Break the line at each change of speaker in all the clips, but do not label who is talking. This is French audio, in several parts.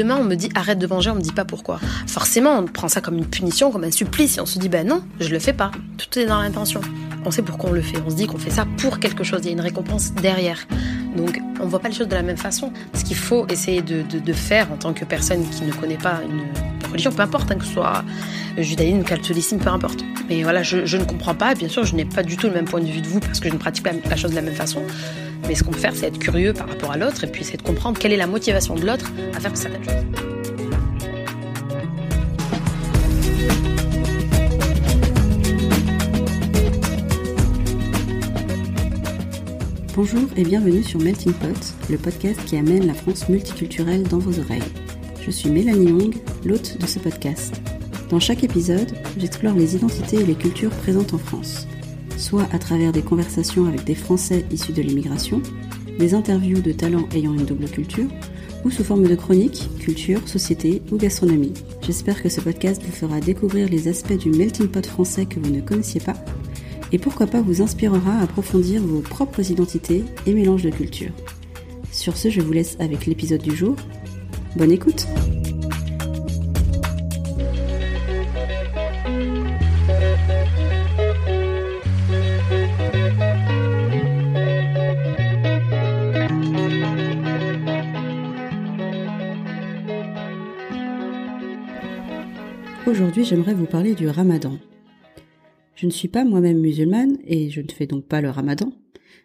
Demain, on me dit arrête de manger, on me dit pas pourquoi. Forcément, on prend ça comme une punition, comme un supplice, et on se dit ben non, je le fais pas. Tout est dans l'intention. On sait pourquoi on le fait. On se dit qu'on fait ça pour quelque chose. Il y a une récompense derrière. Donc, on voit pas les choses de la même façon. Ce qu'il faut essayer de, faire en tant que personne qui ne connaît pas une religion, peu importe, hein, que ce soit judaïsme, catholicisme, peu importe. Mais voilà, je, ne comprends pas. Bien sûr, je n'ai pas du tout le même point de vue de vous parce que je ne pratique pas la chose de la même façon. Mais ce qu'on peut faire, c'est être curieux par rapport à l'autre et puis essayer de comprendre quelle est la motivation de l'autre à faire certaines choses.
Bonjour et bienvenue sur Melting Pot, le podcast qui amène la France multiculturelle dans vos oreilles. Je suis Mélanie Young, l'hôte de ce podcast. Dans chaque épisode, j'explore les identités et les cultures présentes en France soit à travers des conversations avec des Français issus de l'immigration, des interviews de talents ayant une double culture, ou sous forme de chroniques, culture, société ou gastronomie. J'espère que ce podcast vous fera découvrir les aspects du melting pot français que vous ne connaissiez pas, et pourquoi pas vous inspirera à approfondir vos propres identités et mélanges de cultures. Sur ce, je vous laisse avec l'épisode du jour. Bonne écoute! Aujourd'hui, j'aimerais vous parler du ramadan. Je ne suis pas moi-même musulmane et je ne fais donc pas le ramadan,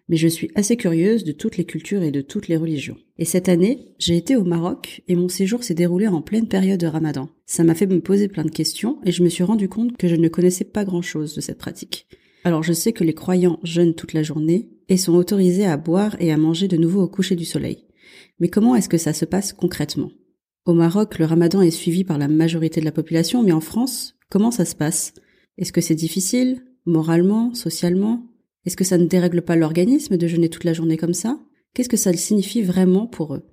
mais je suis assez curieuse de toutes les cultures et de toutes les religions. Et cette année, j'ai été au Maroc et mon séjour s'est déroulé en pleine période de ramadan. Ça m'a fait me poser plein de questions et je me suis rendu compte que je ne connaissais pas grand-chose de cette pratique. Alors je sais que les croyants jeûnent toute la journée et sont autorisés à boire et à manger de nouveau au coucher du soleil. Mais comment est-ce que ça se passe concrètement? Au Maroc, le ramadan est suivi par la majorité de la population, mais en France, comment ça se passe? Est-ce que c'est difficile Moralement Socialement? Est-ce que ça ne dérègle pas l'organisme de jeûner toute la journée comme ça? Qu'est-ce que ça signifie vraiment pour eux?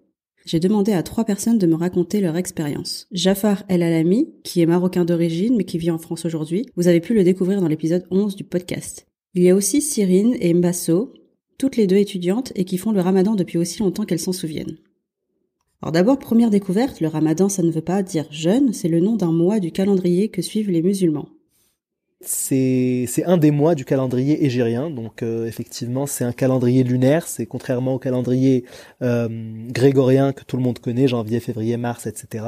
J'ai demandé à trois personnes de me raconter leur expérience. Jafar El Alami, qui est marocain d'origine mais qui vit en France aujourd'hui, vous avez pu le découvrir dans l'épisode 11 du podcast. Il y a aussi Cyrine et Mbasso, toutes les deux étudiantes et qui font le ramadan depuis aussi longtemps qu'elles s'en souviennent. Alors d'abord, première découverte, le ramadan, ça ne veut pas dire jeûne, c'est le nom d'un mois du calendrier que suivent les musulmans.
C'est un des mois du calendrier égérien, donc euh, effectivement c'est un calendrier lunaire, c'est contrairement au calendrier euh, grégorien que tout le monde connaît, janvier, février, mars, etc.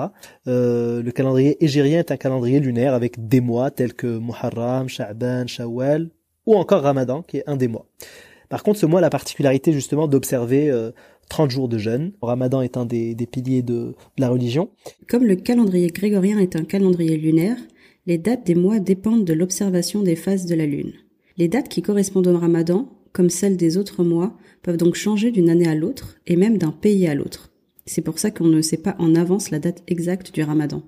Euh, le calendrier égérien est un calendrier lunaire avec des mois tels que Muharram, Sha'ban, Shawwal ou encore Ramadan qui est un des mois. Par contre, ce mois a la particularité justement d'observer 30 jours de jeûne. Ramadan est un des, piliers de, la religion.
Comme le calendrier grégorien est un calendrier lunaire, les dates des mois dépendent de l'observation des phases de la lune. Les dates qui correspondent au ramadan, comme celles des autres mois, peuvent donc changer d'une année à l'autre et même d'un pays à l'autre. C'est pour ça qu'on ne sait pas en avance la date exacte du ramadan.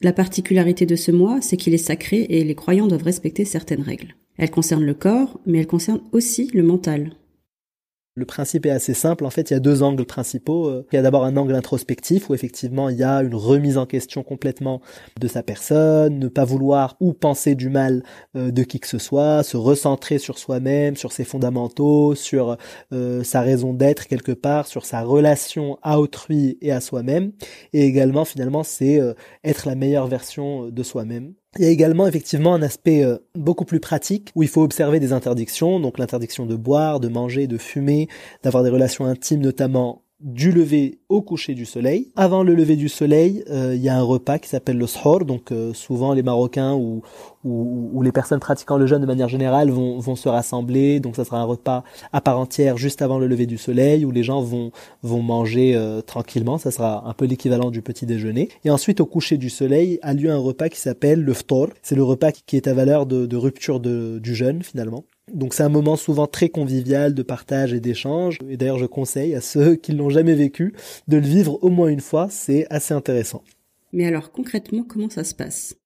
La particularité de ce mois, c'est qu'il est sacré et les croyants doivent respecter certaines règles. Elles concernent le corps, mais elles concernent aussi le mental.
Le principe est assez simple. En fait, il y a deux angles principaux. Euh, il y a d'abord un angle introspectif où effectivement il y a une remise en question complètement de sa personne, ne pas vouloir ou penser du mal euh, de qui que ce soit, se recentrer sur soi-même, sur ses fondamentaux, sur euh, sa raison d'être quelque part, sur sa relation à autrui et à soi-même. Et également, finalement, c'est être la meilleure version de soi-même il y a également effectivement un aspect euh, beaucoup plus pratique où il faut observer des interdictions, donc l'interdiction de boire, de manger, de fumer, d'avoir des relations intimes notamment du lever au coucher du soleil. Avant le lever du soleil, euh, il y a un repas qui s'appelle le shor. Donc euh, souvent les Marocains ou, ou, les personnes pratiquant le jeûne de manière générale vont, vont se rassembler. Donc ça sera un repas à part entière juste avant le lever du soleil où les gens vont, vont manger euh, tranquillement. Ça sera un peu l'équivalent du petit déjeuner. Et ensuite au coucher du soleil a lieu un repas qui s'appelle le ftor. C'est le repas qui, est à valeur de, de rupture de, du jeûne finalement. Donc c'est un moment souvent très convivial de partage et d'échange. Et d'ailleurs je conseille à ceux qui ne l'ont jamais vécu de le vivre au moins une fois, c'est assez intéressant.
Mais alors concrètement comment ça se passe?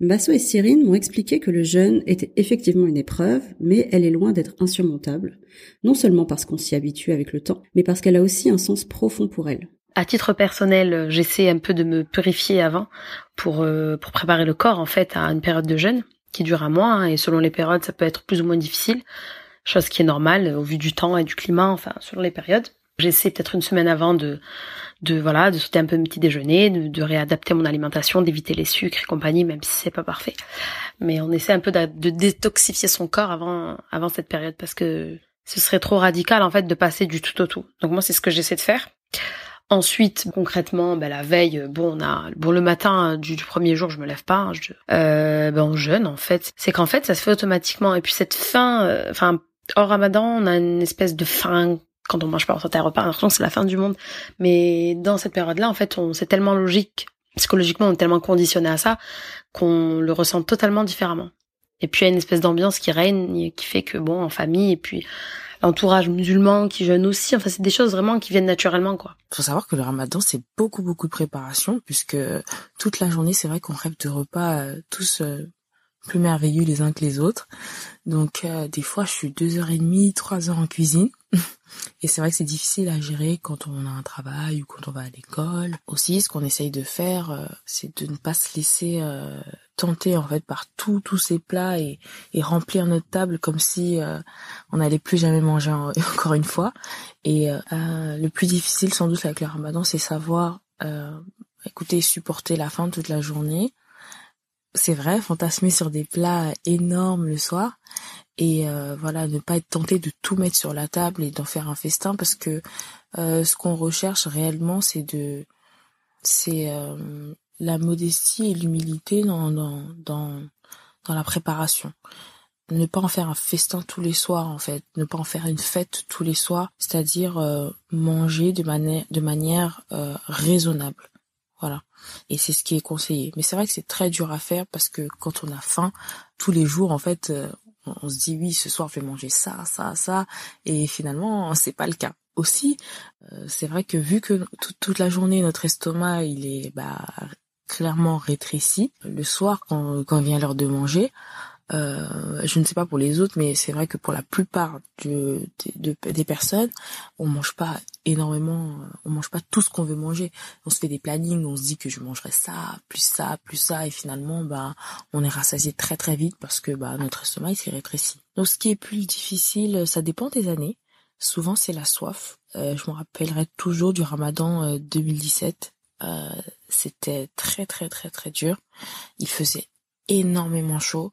Basso et Cyrine m'ont expliqué que le jeûne était effectivement une épreuve, mais elle est loin d'être insurmontable, non seulement parce qu'on s'y habitue avec le temps, mais parce qu'elle a aussi un sens profond pour elle.
À titre personnel, j'essaie un peu de me purifier avant pour euh, pour préparer le corps en fait à une période de jeûne qui dure un mois hein, et selon les périodes ça peut être plus ou moins difficile, chose qui est normale au vu du temps et du climat, enfin selon les périodes. J'essaie peut-être une semaine avant de de voilà de sauter un peu mes petit déjeuner, de, de, réadapter mon alimentation, d'éviter les sucres et compagnie, même si c'est pas parfait. Mais on essaie un peu de, de, détoxifier son corps avant avant cette période parce que ce serait trop radical en fait de passer du tout au tout. Donc moi c'est ce que j'essaie de faire. Ensuite, concrètement, ben, la veille, bon, on a, bon, le matin du, premier jour, je me lève pas, hein, je, euh, ben, on jeûne en fait. C'est qu'en fait, ça se fait automatiquement. Et puis cette faim, euh, enfin, hors Ramadan, on a une espèce de faim quand on mange pas repas, on a l'impression que c'est la fin du monde. Mais dans cette période-là, en fait, on c'est tellement logique, psychologiquement, on est tellement conditionné à ça qu'on le ressent totalement différemment. Et puis il y a une espèce d'ambiance qui règne, qui fait que bon, en famille, et puis l'entourage musulman qui jeûne aussi. Enfin, c'est des choses vraiment qui viennent naturellement, quoi.
Faut savoir que le ramadan, c'est beaucoup, beaucoup de préparation, puisque toute la journée, c'est vrai qu'on rêve de repas euh, tous euh, plus merveilleux les uns que les autres. Donc, euh, des fois, je suis deux heures et demie, trois heures en cuisine. Et c'est vrai que c'est difficile à gérer quand on a un travail ou quand on va à l'école. Aussi, ce qu'on essaye de faire, euh, c'est de ne pas se laisser euh, tenter en fait par tous tous ces plats et, et, remplir notre table comme si euh, on n'allait plus jamais manger encore une fois. Et le plus difficile sans doute avec le ramadan, c'est savoir écouter supporter la faim toute la journée. C'est vrai, fantasmer sur des plats énormes le soir, et euh, voilà ne pas être tenté de tout mettre sur la table et d'en faire un festin parce que euh, ce qu'on recherche réellement c'est de c'est euh, la modestie et l'humilité dans, dans dans la préparation. Ne pas en faire un festin tous les soirs en fait. Ne pas en faire une fête tous les soirs c'est-à-dire manger de manière de manière raisonnable. Voilà. Et c'est ce qui est conseillé. Mais c'est vrai que c'est très dur à faire parce que quand on a faim tous les jours en fait on se dit oui ce soir je vais manger ça ça ça. Et finalement c'est pas le cas. Aussi euh, c'est vrai que vu que toute la journée notre estomac il est bah, clairement rétréci le soir quand, quand vient l'heure de manger euh, je ne sais pas pour les autres, mais c'est vrai que pour la plupart de, des personnes, on mange pas énormément, on mange pas tout ce qu'on veut manger. On se fait des plannings, on se dit que je mangerai ça, plus ça, plus ça, et finalement, bah, on est rassasié très très vite parce que bah notre estomac s'est rétréci. Donc, ce qui est plus difficile, ça dépend des années. Souvent, c'est la soif. Euh, je me rappellerai toujours du Ramadan 2017. Euh, c'était très très très très dur. Il faisait énormément chaud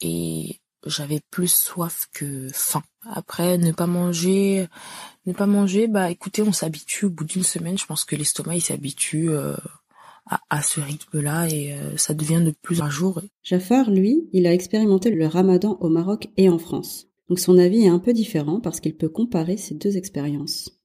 et j'avais plus soif que faim. Après, ne pas manger, ne pas manger, bah écoutez, on s'habitue au bout d'une semaine. Je pense que l'estomac il s'habitue euh, à, à, ce rythme-là et euh, ça devient de plus un jour.
Jafar, lui, il a expérimenté le Ramadan au Maroc et en France. Donc son avis est un peu différent parce qu'il peut comparer ces deux expériences.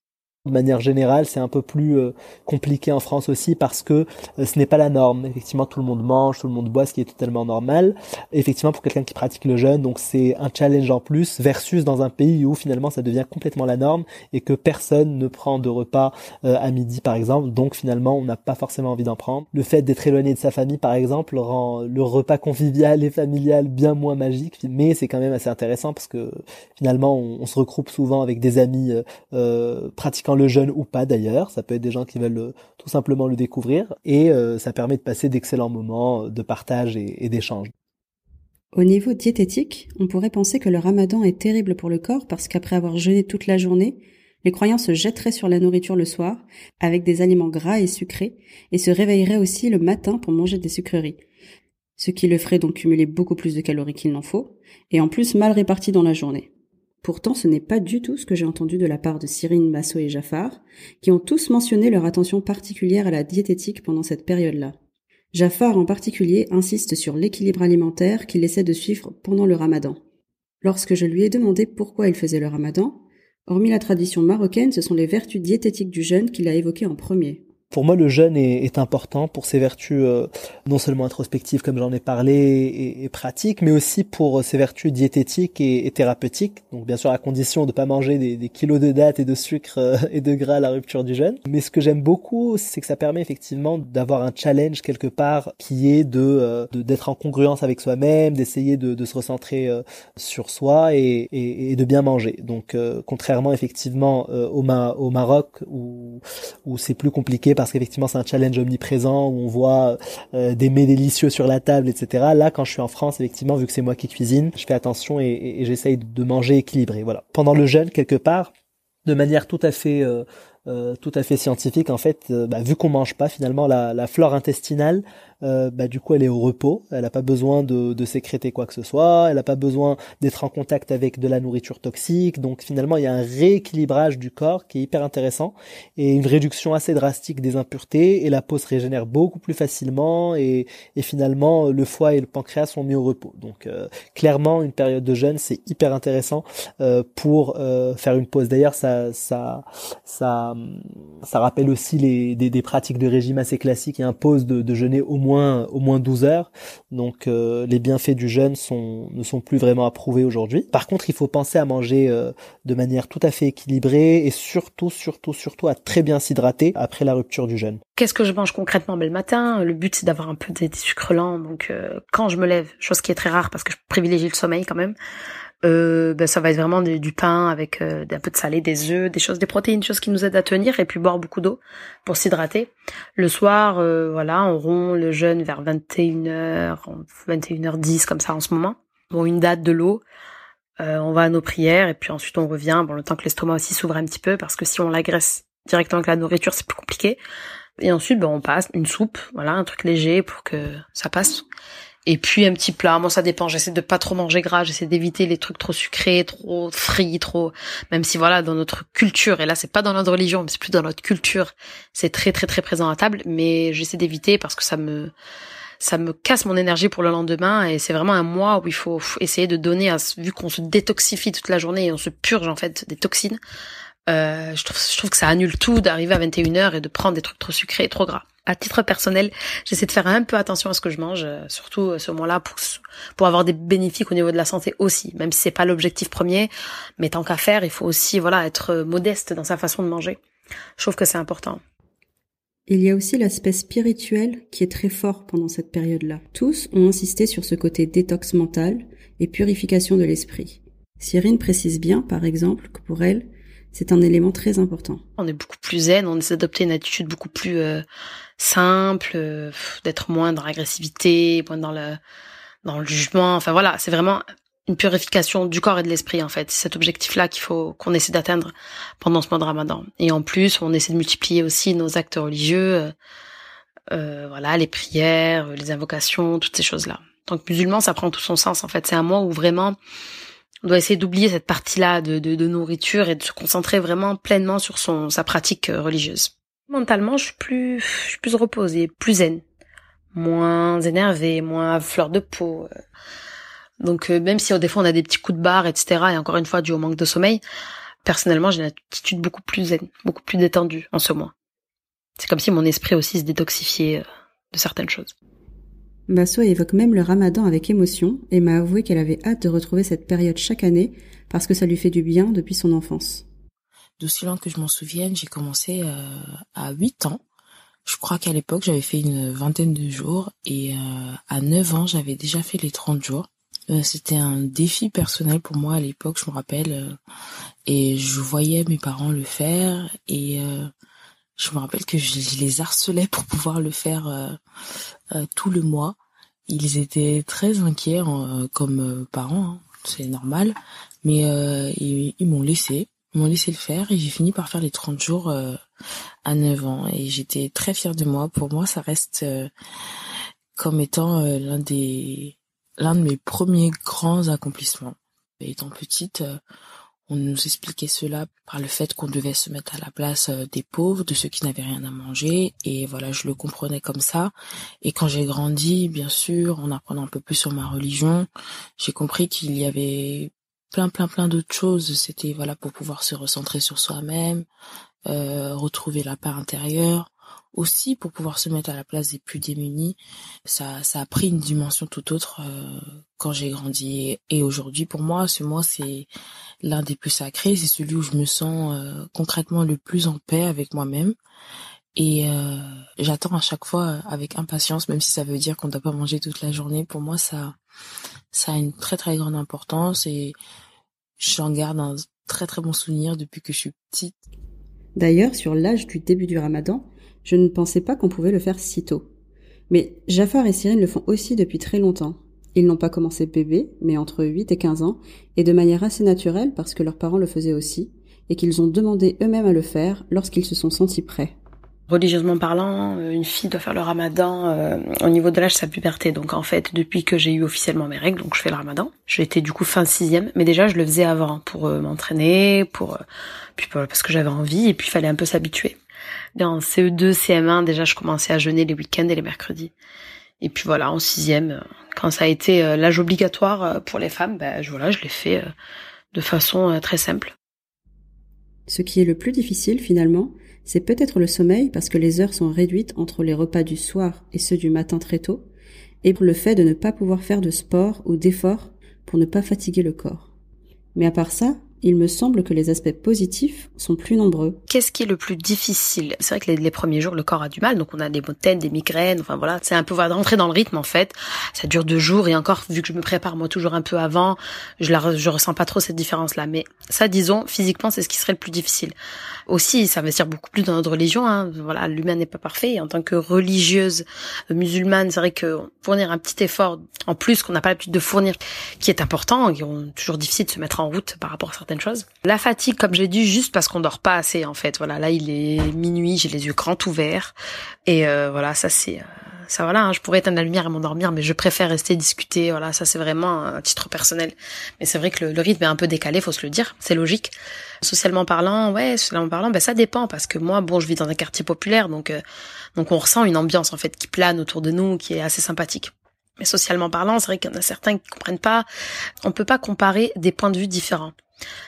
De manière générale, c'est un peu plus euh, compliqué en France aussi parce que euh, ce n'est pas la norme. Effectivement, tout le monde mange, tout le monde boit, ce qui est totalement normal. effectivement, pour quelqu'un qui pratique le jeûne, donc c'est un challenge en plus versus dans un pays où finalement ça devient complètement la norme et que personne ne prend de repas euh, à midi par exemple. Donc finalement, on n'a pas forcément envie d'en prendre. Le fait d'être éloigné de sa famille par exemple rend le repas convivial et familial bien moins magique, mais c'est quand même assez intéressant parce que finalement on, se regroupe souvent avec des amis le jeune ou pas d'ailleurs, ça peut être des gens qui veulent euh, tout simplement le découvrir et euh, ça permet de passer d'excellents moments de partage et, d'échange.
Au niveau diététique, on pourrait penser que le ramadan est terrible pour le corps parce qu'après avoir jeûné toute la journée, les croyants se jetteraient sur la nourriture le soir avec des aliments gras et sucrés et se réveilleraient aussi le matin pour manger des sucreries. Ce qui le ferait donc cumuler beaucoup plus de calories qu'il n'en faut et en plus mal réparties dans la journée. Pourtant, ce n'est pas du tout ce que j'ai entendu de la part de Cyrine Masso et Jafar, qui ont tous mentionné leur attention particulière à la diététique pendant cette période-là. Jafar en particulier insiste sur l'équilibre alimentaire qu'il essaie de suivre pendant le ramadan. Lorsque je lui ai demandé pourquoi il faisait le ramadan, hormis la tradition marocaine, ce sont les vertus diététiques du jeûne qu'il a évoquées en premier.
Pour moi, le jeûne est, est important pour ses vertus euh, non seulement introspectives, comme j'en ai parlé, et, et, pratiques, mais aussi pour ses vertus diététiques et, et, thérapeutiques. Donc, bien sûr, à condition de ne pas manger des, des, kilos de dattes et de sucre euh, et de gras à la rupture du jeûne. Mais ce que j'aime beaucoup, c'est que ça permet effectivement d'avoir un challenge quelque part qui est de euh, d'être en congruence avec soi-même, d'essayer de, de, se recentrer sur soi et, et, de bien manger. Donc, contrairement effectivement au, au Maroc où, où c'est plus compliqué parce qu'effectivement c'est un challenge omniprésent où on voit euh, des mets délicieux sur la table, etc. Là, quand je suis en France, effectivement, vu que c'est moi qui cuisine, je fais attention et, et, j'essaye de manger équilibré. Voilà. Pendant le jeûne, quelque part, de manière tout à fait euh, euh, tout à fait scientifique en fait bah, vu qu'on mange pas finalement la, la flore intestinale euh, bah, du coup elle est au repos, elle n'a pas besoin de, de, sécréter quoi que ce soit, elle n'a pas besoin d'être en contact avec de la nourriture toxique, donc finalement il y a un rééquilibrage du corps qui est hyper intéressant et une réduction assez drastique des impuretés et la peau se régénère beaucoup plus facilement et, et finalement le foie et le pancréas sont mis au repos. Donc euh, clairement une période de jeûne c'est hyper intéressant euh, pour euh, faire une pause. D'ailleurs ça ça ça ça rappelle aussi des, des pratiques de régime assez classiques et impose de, jeûner au moins au moins 12 heures. Donc euh, les bienfaits du jeûne ne sont plus vraiment approuvés aujourd'hui. Par contre, il faut penser à manger euh, de manière tout à fait équilibrée et surtout, surtout, surtout à très bien s'hydrater après la rupture du jeûne.
Qu'est-ce que je mange concrètement Le matin, le but c'est d'avoir un peu des, sucres lents. Donc euh, quand je me lève, chose qui est très rare parce que je privilégie le sommeil quand même, euh, ben, ça va être vraiment du pain avec euh, un peu de salé, des œufs, des choses, des protéines, des choses qui nous aident à tenir et puis boire beaucoup d'eau pour s'hydrater. Le soir, euh, voilà, on rompt le jeûne vers 21h, 21h10 comme ça en ce moment. Bon, une date de l'eau. Euh, on va à nos prières et puis ensuite on revient. Bon, le temps que l'estomac aussi s'ouvre un petit peu parce que si on l'agresse directement avec la nourriture, c'est plus compliqué. Et ensuite, ben, on passe une soupe, voilà, un truc léger pour que ça passe. Et puis un petit plat, moi ça dépend, j'essaie de pas trop manger gras, j'essaie d'éviter les trucs trop sucrés, trop frits, trop même si voilà dans notre culture et là c'est pas dans notre religion, mais c'est plus dans notre culture, c'est très très très présent à table, mais j'essaie d'éviter parce que ça me ça me casse mon énergie pour le lendemain. Et c'est vraiment un mois où il faut essayer de donner à, vu qu'on se détoxifie toute la journée et on se purge en fait des toxines. Euh, je trouve je trouve que ça annule tout d'arriver à 21h et de prendre des trucs trop sucrés et trop gras à titre personnel, j'essaie de faire un peu attention à ce que je mange, euh, surtout à ce moment-là pour avoir des bénéfices au niveau de la santé aussi, même si c'est pas l'objectif premier, mais tant qu'à faire, il faut aussi voilà être modeste dans sa façon de manger. Je trouve que c'est important.
Il y a aussi l'aspect spirituel qui est très fort pendant cette période-là. Tous ont insisté sur ce côté détox mental et purification de l'esprit. Cyrine précise bien, par exemple, que pour elle, c'est un élément très important.
On est beaucoup plus zen, on essaie d'adopter une attitude beaucoup plus euh, simple, euh, d'être moins dans l'agressivité, moins dans le dans le jugement. Enfin voilà, c'est vraiment une purification du corps et de l'esprit en fait. C'est cet objectif-là qu'il faut qu'on essaie d'atteindre pendant ce mois de Ramadan. Et en plus, on essaie de multiplier aussi nos actes religieux, euh, euh voilà, les prières, les invocations, toutes ces choses-là. Donc musulman, ça prend tout son sens en fait. C'est un mois où vraiment on doit essayer d'oublier cette partie-là de, nourriture et de se concentrer vraiment pleinement sur son sa pratique euh, religieuse. Mentalement, je suis plus, je suis plus reposée, plus zen, moins énervée, moins fleur de peau. Euh. Donc euh, même si des fois on a des petits coups de barre, etc. Et encore une fois dû au manque de sommeil, personnellement j'ai une attitude beaucoup plus zen, beaucoup plus détendue en ce mois. C'est comme si mon esprit aussi se détoxifiait de certaines choses.
Basso évoque même le ramadan avec émotion et m'a avoué qu'elle avait hâte de retrouver cette période chaque année parce que ça lui fait du bien depuis son enfance.
D'aussi loin que je m'en souvienne, j'ai commencé euh, à 8 ans. Je crois qu'à l'époque, j'avais fait une vingtaine de jours et euh, à 9 ans, j'avais déjà fait les 30 jours. Euh, c'était un défi personnel pour moi à l'époque, je me rappelle. et je voyais mes parents le faire et je me rappelle que je, les harcelais pour pouvoir le faire tout le mois. Ils étaient très inquiets euh, comme parents, hein, c'est normal, mais ils, m'ont laissé, m'ont laissé le faire et j'ai fini par faire les 30 jours à 9 ans et j'étais très fière de moi. Pour moi, ça reste comme étant l'un des l'un de mes premiers grands accomplissements. étant petite, on nous expliquait cela par le fait qu'on devait se mettre à la place euh, des pauvres, de ceux qui n'avaient rien à manger. Et voilà, je le comprenais comme ça. Et quand j'ai grandi, bien sûr, en apprenant un peu plus sur ma religion, j'ai compris qu'il y avait plein, plein, plein d'autres choses. C'était voilà pour pouvoir se recentrer sur soi-même, euh, retrouver la paix intérieure, aussi pour pouvoir se mettre à la place des plus démunis. Ça, ça a pris une dimension tout autre euh, quand j'ai grandi. Et aujourd'hui, pour moi, ce mois, c'est l'un des plus sacrés. C'est celui où je me sens euh, concrètement le plus en paix avec moi-même. Et euh, j'attends à chaque fois avec impatience, même si ça veut dire qu'on ne doit pas manger toute la journée. Pour moi, ça, ça a une très très grande importance et j'en garde un très très bon souvenir depuis que je suis petite.
D'ailleurs, sur l'âge du début du ramadan, je ne pensais pas qu'on pouvait le faire si tôt. Mais Jafar et Cyrine le font aussi depuis très longtemps. Ils n'ont pas commencé bébé, mais entre 8 et 15 ans, et de manière assez naturelle parce que leurs parents le faisaient aussi, et qu'ils ont demandé eux-mêmes à le faire lorsqu'ils se sont sentis prêts.
Religieusement parlant, euh, une fille doit faire le ramadan euh, au niveau de l'âge de sa puberté. Donc en fait, depuis que j'ai eu officiellement mes règles, donc je fais le ramadan. J'étais du coup fin sixième, mais déjà je le faisais avant pour euh, m'entraîner, pour puis parce que j'avais envie et puis il fallait un peu s'habituer. En CE2, CM1, déjà je commençais à jeûner les week-ends et les mercredis. Et puis voilà, en sixième, quand ça a été l'âge obligatoire pour les femmes, ben voilà, je l'ai fait de façon très simple.
Ce qui est le plus difficile finalement, c'est peut-être le sommeil parce que les heures sont réduites entre les repas du soir et ceux du matin très tôt, et pour le fait de ne pas pouvoir faire de sport ou d'effort pour ne pas fatiguer le corps. Mais à part ça, il me semble que les aspects positifs sont plus nombreux.
Qu'est-ce qui est le plus difficile? C'est vrai que les, premiers jours, le corps a du mal, donc on a des maux de tête, des migraines, enfin voilà, c'est un peu rentrer dans le rythme en fait. Ça dure deux jours et encore, vu que je me prépare moi toujours un peu avant, je la, je ressens pas trop cette différence-là. Mais ça, disons, physiquement, c'est ce qui serait le plus difficile. Aussi, ça dire beaucoup plus dans notre religion. Hein. Voilà, l'humain n'est pas parfait. Et en tant que religieuse musulmane, c'est vrai que fournir un petit effort en plus qu'on n'a pas l'habitude de fournir, qui est important, et est toujours difficile de se mettre en route par rapport à certaines La fatigue, comme j'ai dit, juste parce qu'on dort pas assez en fait. Voilà, là il est minuit, j'ai les yeux grands ouverts et euh, voilà, ça c'est euh, ça voilà, hein, je pourrais éteindre la lumière et m'endormir, mais je préfère rester discuter. Voilà, ça c'est vraiment un titre personnel. Mais c'est vrai que le, rythme est un peu décalé, faut se le dire, c'est logique. Socialement parlant, ouais, socialement parlant, ben ça dépend parce que moi, bon, je vis dans un quartier populaire, donc euh, donc on ressent une ambiance en fait qui plane autour de nous, qui est assez sympathique. Mais socialement parlant, c'est vrai qu'il y en a certains qui comprennent pas. On peut pas comparer des points de vue différents.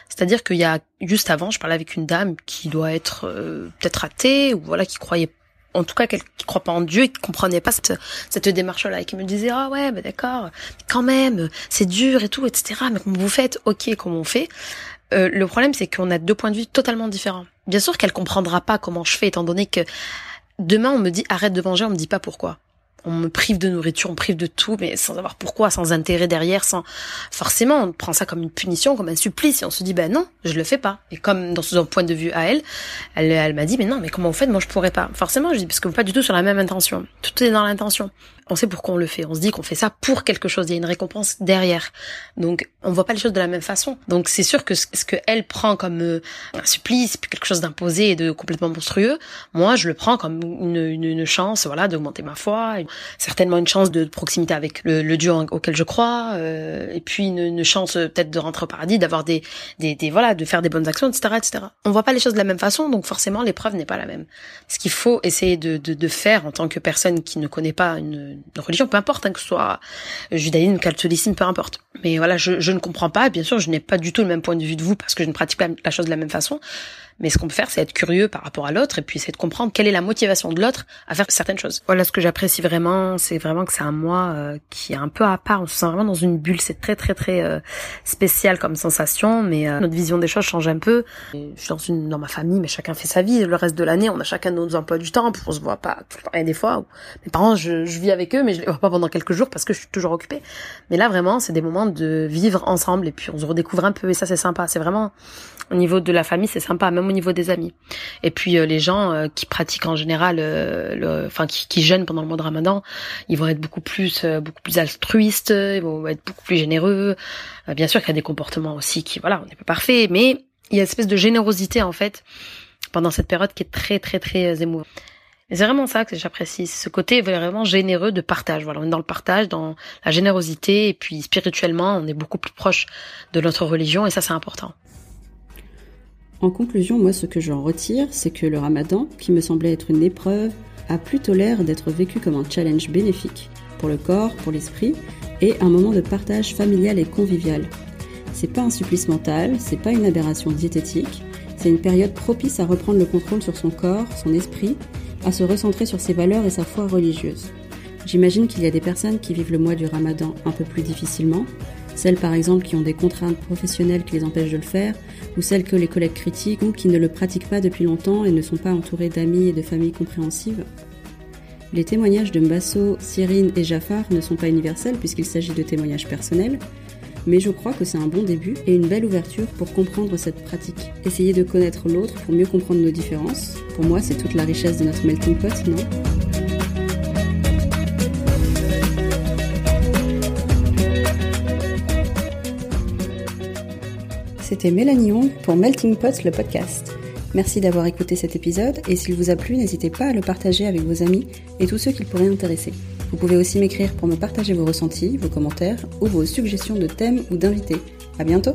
C'est-à-dire qu'il y a juste avant, je parlais avec une dame qui doit être euh, peut-être athée ou voilà qui croyait en tout cas qui croit pas en Dieu et qui comprenait pas cette, cette démarche-là et qui me disait ah ouais bah d'accord quand même c'est dur et tout etc mais comment vous faites? Ok comment on fait? Euh, le problème c'est qu'on a deux points de vue totalement différents. Bien sûr qu'elle comprendra pas comment je fais étant donné que demain on me dit arrête de manger on me dit pas pourquoi on me prive de nourriture, on me prive de tout, mais sans savoir pourquoi, sans intérêt derrière, sans forcément, on prend ça comme une punition, comme un supplice, et on se dit ben non, je le fais pas. Et comme dans son point de vue à elle, elle, elle m'a dit mais non, mais comment vous faites? Moi je pourrais pas. Forcément, je dis parce que vous pas du tout sur la même intention. Tout est dans l'intention on sait pourquoi on le fait. On se dit qu'on fait ça pour quelque chose. Il y a une récompense derrière. Donc, on voit pas les choses de la même façon. Donc, c'est sûr que ce que elle prend comme euh, un supplice, quelque chose d'imposé et de complètement monstrueux, moi, je le prends comme une, une, chance, voilà, d'augmenter ma foi, certainement une chance de proximité avec le, Dieu auquel je crois, euh, et puis une, chance euh, peut-être de rentrer au paradis, d'avoir des, des, des, voilà, de faire des bonnes actions, etc., etc. On voit pas les choses de la même façon, donc forcément, l'épreuve n'est pas la même. Ce qu'il faut essayer de, de, de faire en tant que personne qui ne connaît pas une de religion, peu importe, hein, que ce soit judaïsme, catholicisme, peu importe. Mais voilà, je, je ne comprends pas. Bien sûr, je n'ai pas du tout le même point de vue de vous parce que je ne pratique pas la chose de la même façon. Mais ce qu'on peut faire, c'est être curieux par rapport à l'autre et puis c'est de comprendre quelle est la motivation de l'autre à faire certaines choses. Voilà, ce que j'apprécie vraiment, c'est vraiment que c'est un moi euh, qui est un peu à part. On se sent vraiment dans une bulle. C'est très très très euh, spécial comme sensation, mais euh, notre vision des choses change un peu. je suis dans une dans ma famille, mais chacun fait sa vie. Le reste de l'année, on a chacun nos emplois du temps. On se voit pas tout le temps. Et des fois, mes parents, je, je vis avec eux, mais je les vois pas pendant quelques jours parce que je suis toujours occupée. Mais là, vraiment, c'est des moments de vivre ensemble et puis on se redécouvre un peu et ça, c'est sympa. C'est vraiment au niveau de la famille, c'est sympa, au niveau des amis. Et puis euh, les gens euh, qui pratiquent en général, euh, le, enfin qui, qui jeûnent pendant le mois de Ramadan, ils vont être beaucoup plus, beaucoup plus altruistes, ils vont être beaucoup plus généreux. bien sûr qu'il y a des comportements aussi qui, voilà, on n'est pas parfait, mais il y a une espèce de générosité en fait pendant cette période qui est très très très émouvante. Et c'est vraiment ça que j'apprécie, ce côté vraiment généreux de partage. Voilà, on est dans le partage, dans la générosité, et puis spirituellement, on est beaucoup plus proche de notre religion, et ça c'est important.
En conclusion, moi ce que j'en retire, c'est que le ramadan, qui me semblait être une épreuve, a plutôt l'air d'être vécu comme un challenge bénéfique pour le corps, pour l'esprit, et un moment de partage familial et convivial. C'est pas un supplice mental, c'est pas une aberration diététique, c'est une période propice à reprendre le contrôle sur son corps, son esprit, à se recentrer sur ses valeurs et sa foi religieuse. J'imagine qu'il y a des personnes qui vivent le mois du ramadan un peu plus difficilement, celles par exemple qui ont des contraintes professionnelles qui les empêchent de le faire, ou celles que les collègues critiquent ou qui ne le pratiquent pas depuis longtemps et ne sont pas entourées d'amis et de familles compréhensives. Les témoignages de Mbasso, Cyrine et Jafar ne sont pas universels puisqu'il s'agit de témoignages personnels, mais je crois que c'est un bon début et une belle ouverture pour comprendre cette pratique. Essayer de connaître l'autre pour mieux comprendre nos différences, pour moi c'est toute la richesse de notre melting pot, non? C'était Mélanie Young pour Melting Pot, le podcast. Merci d'avoir écouté cet épisode et s'il vous a plu, n'hésitez pas à le partager avec vos amis et tous ceux qui pourraient intéresser. Vous pouvez aussi m'écrire pour me partager vos ressentis, vos commentaires ou vos suggestions de thèmes ou d'invités. À bientôt!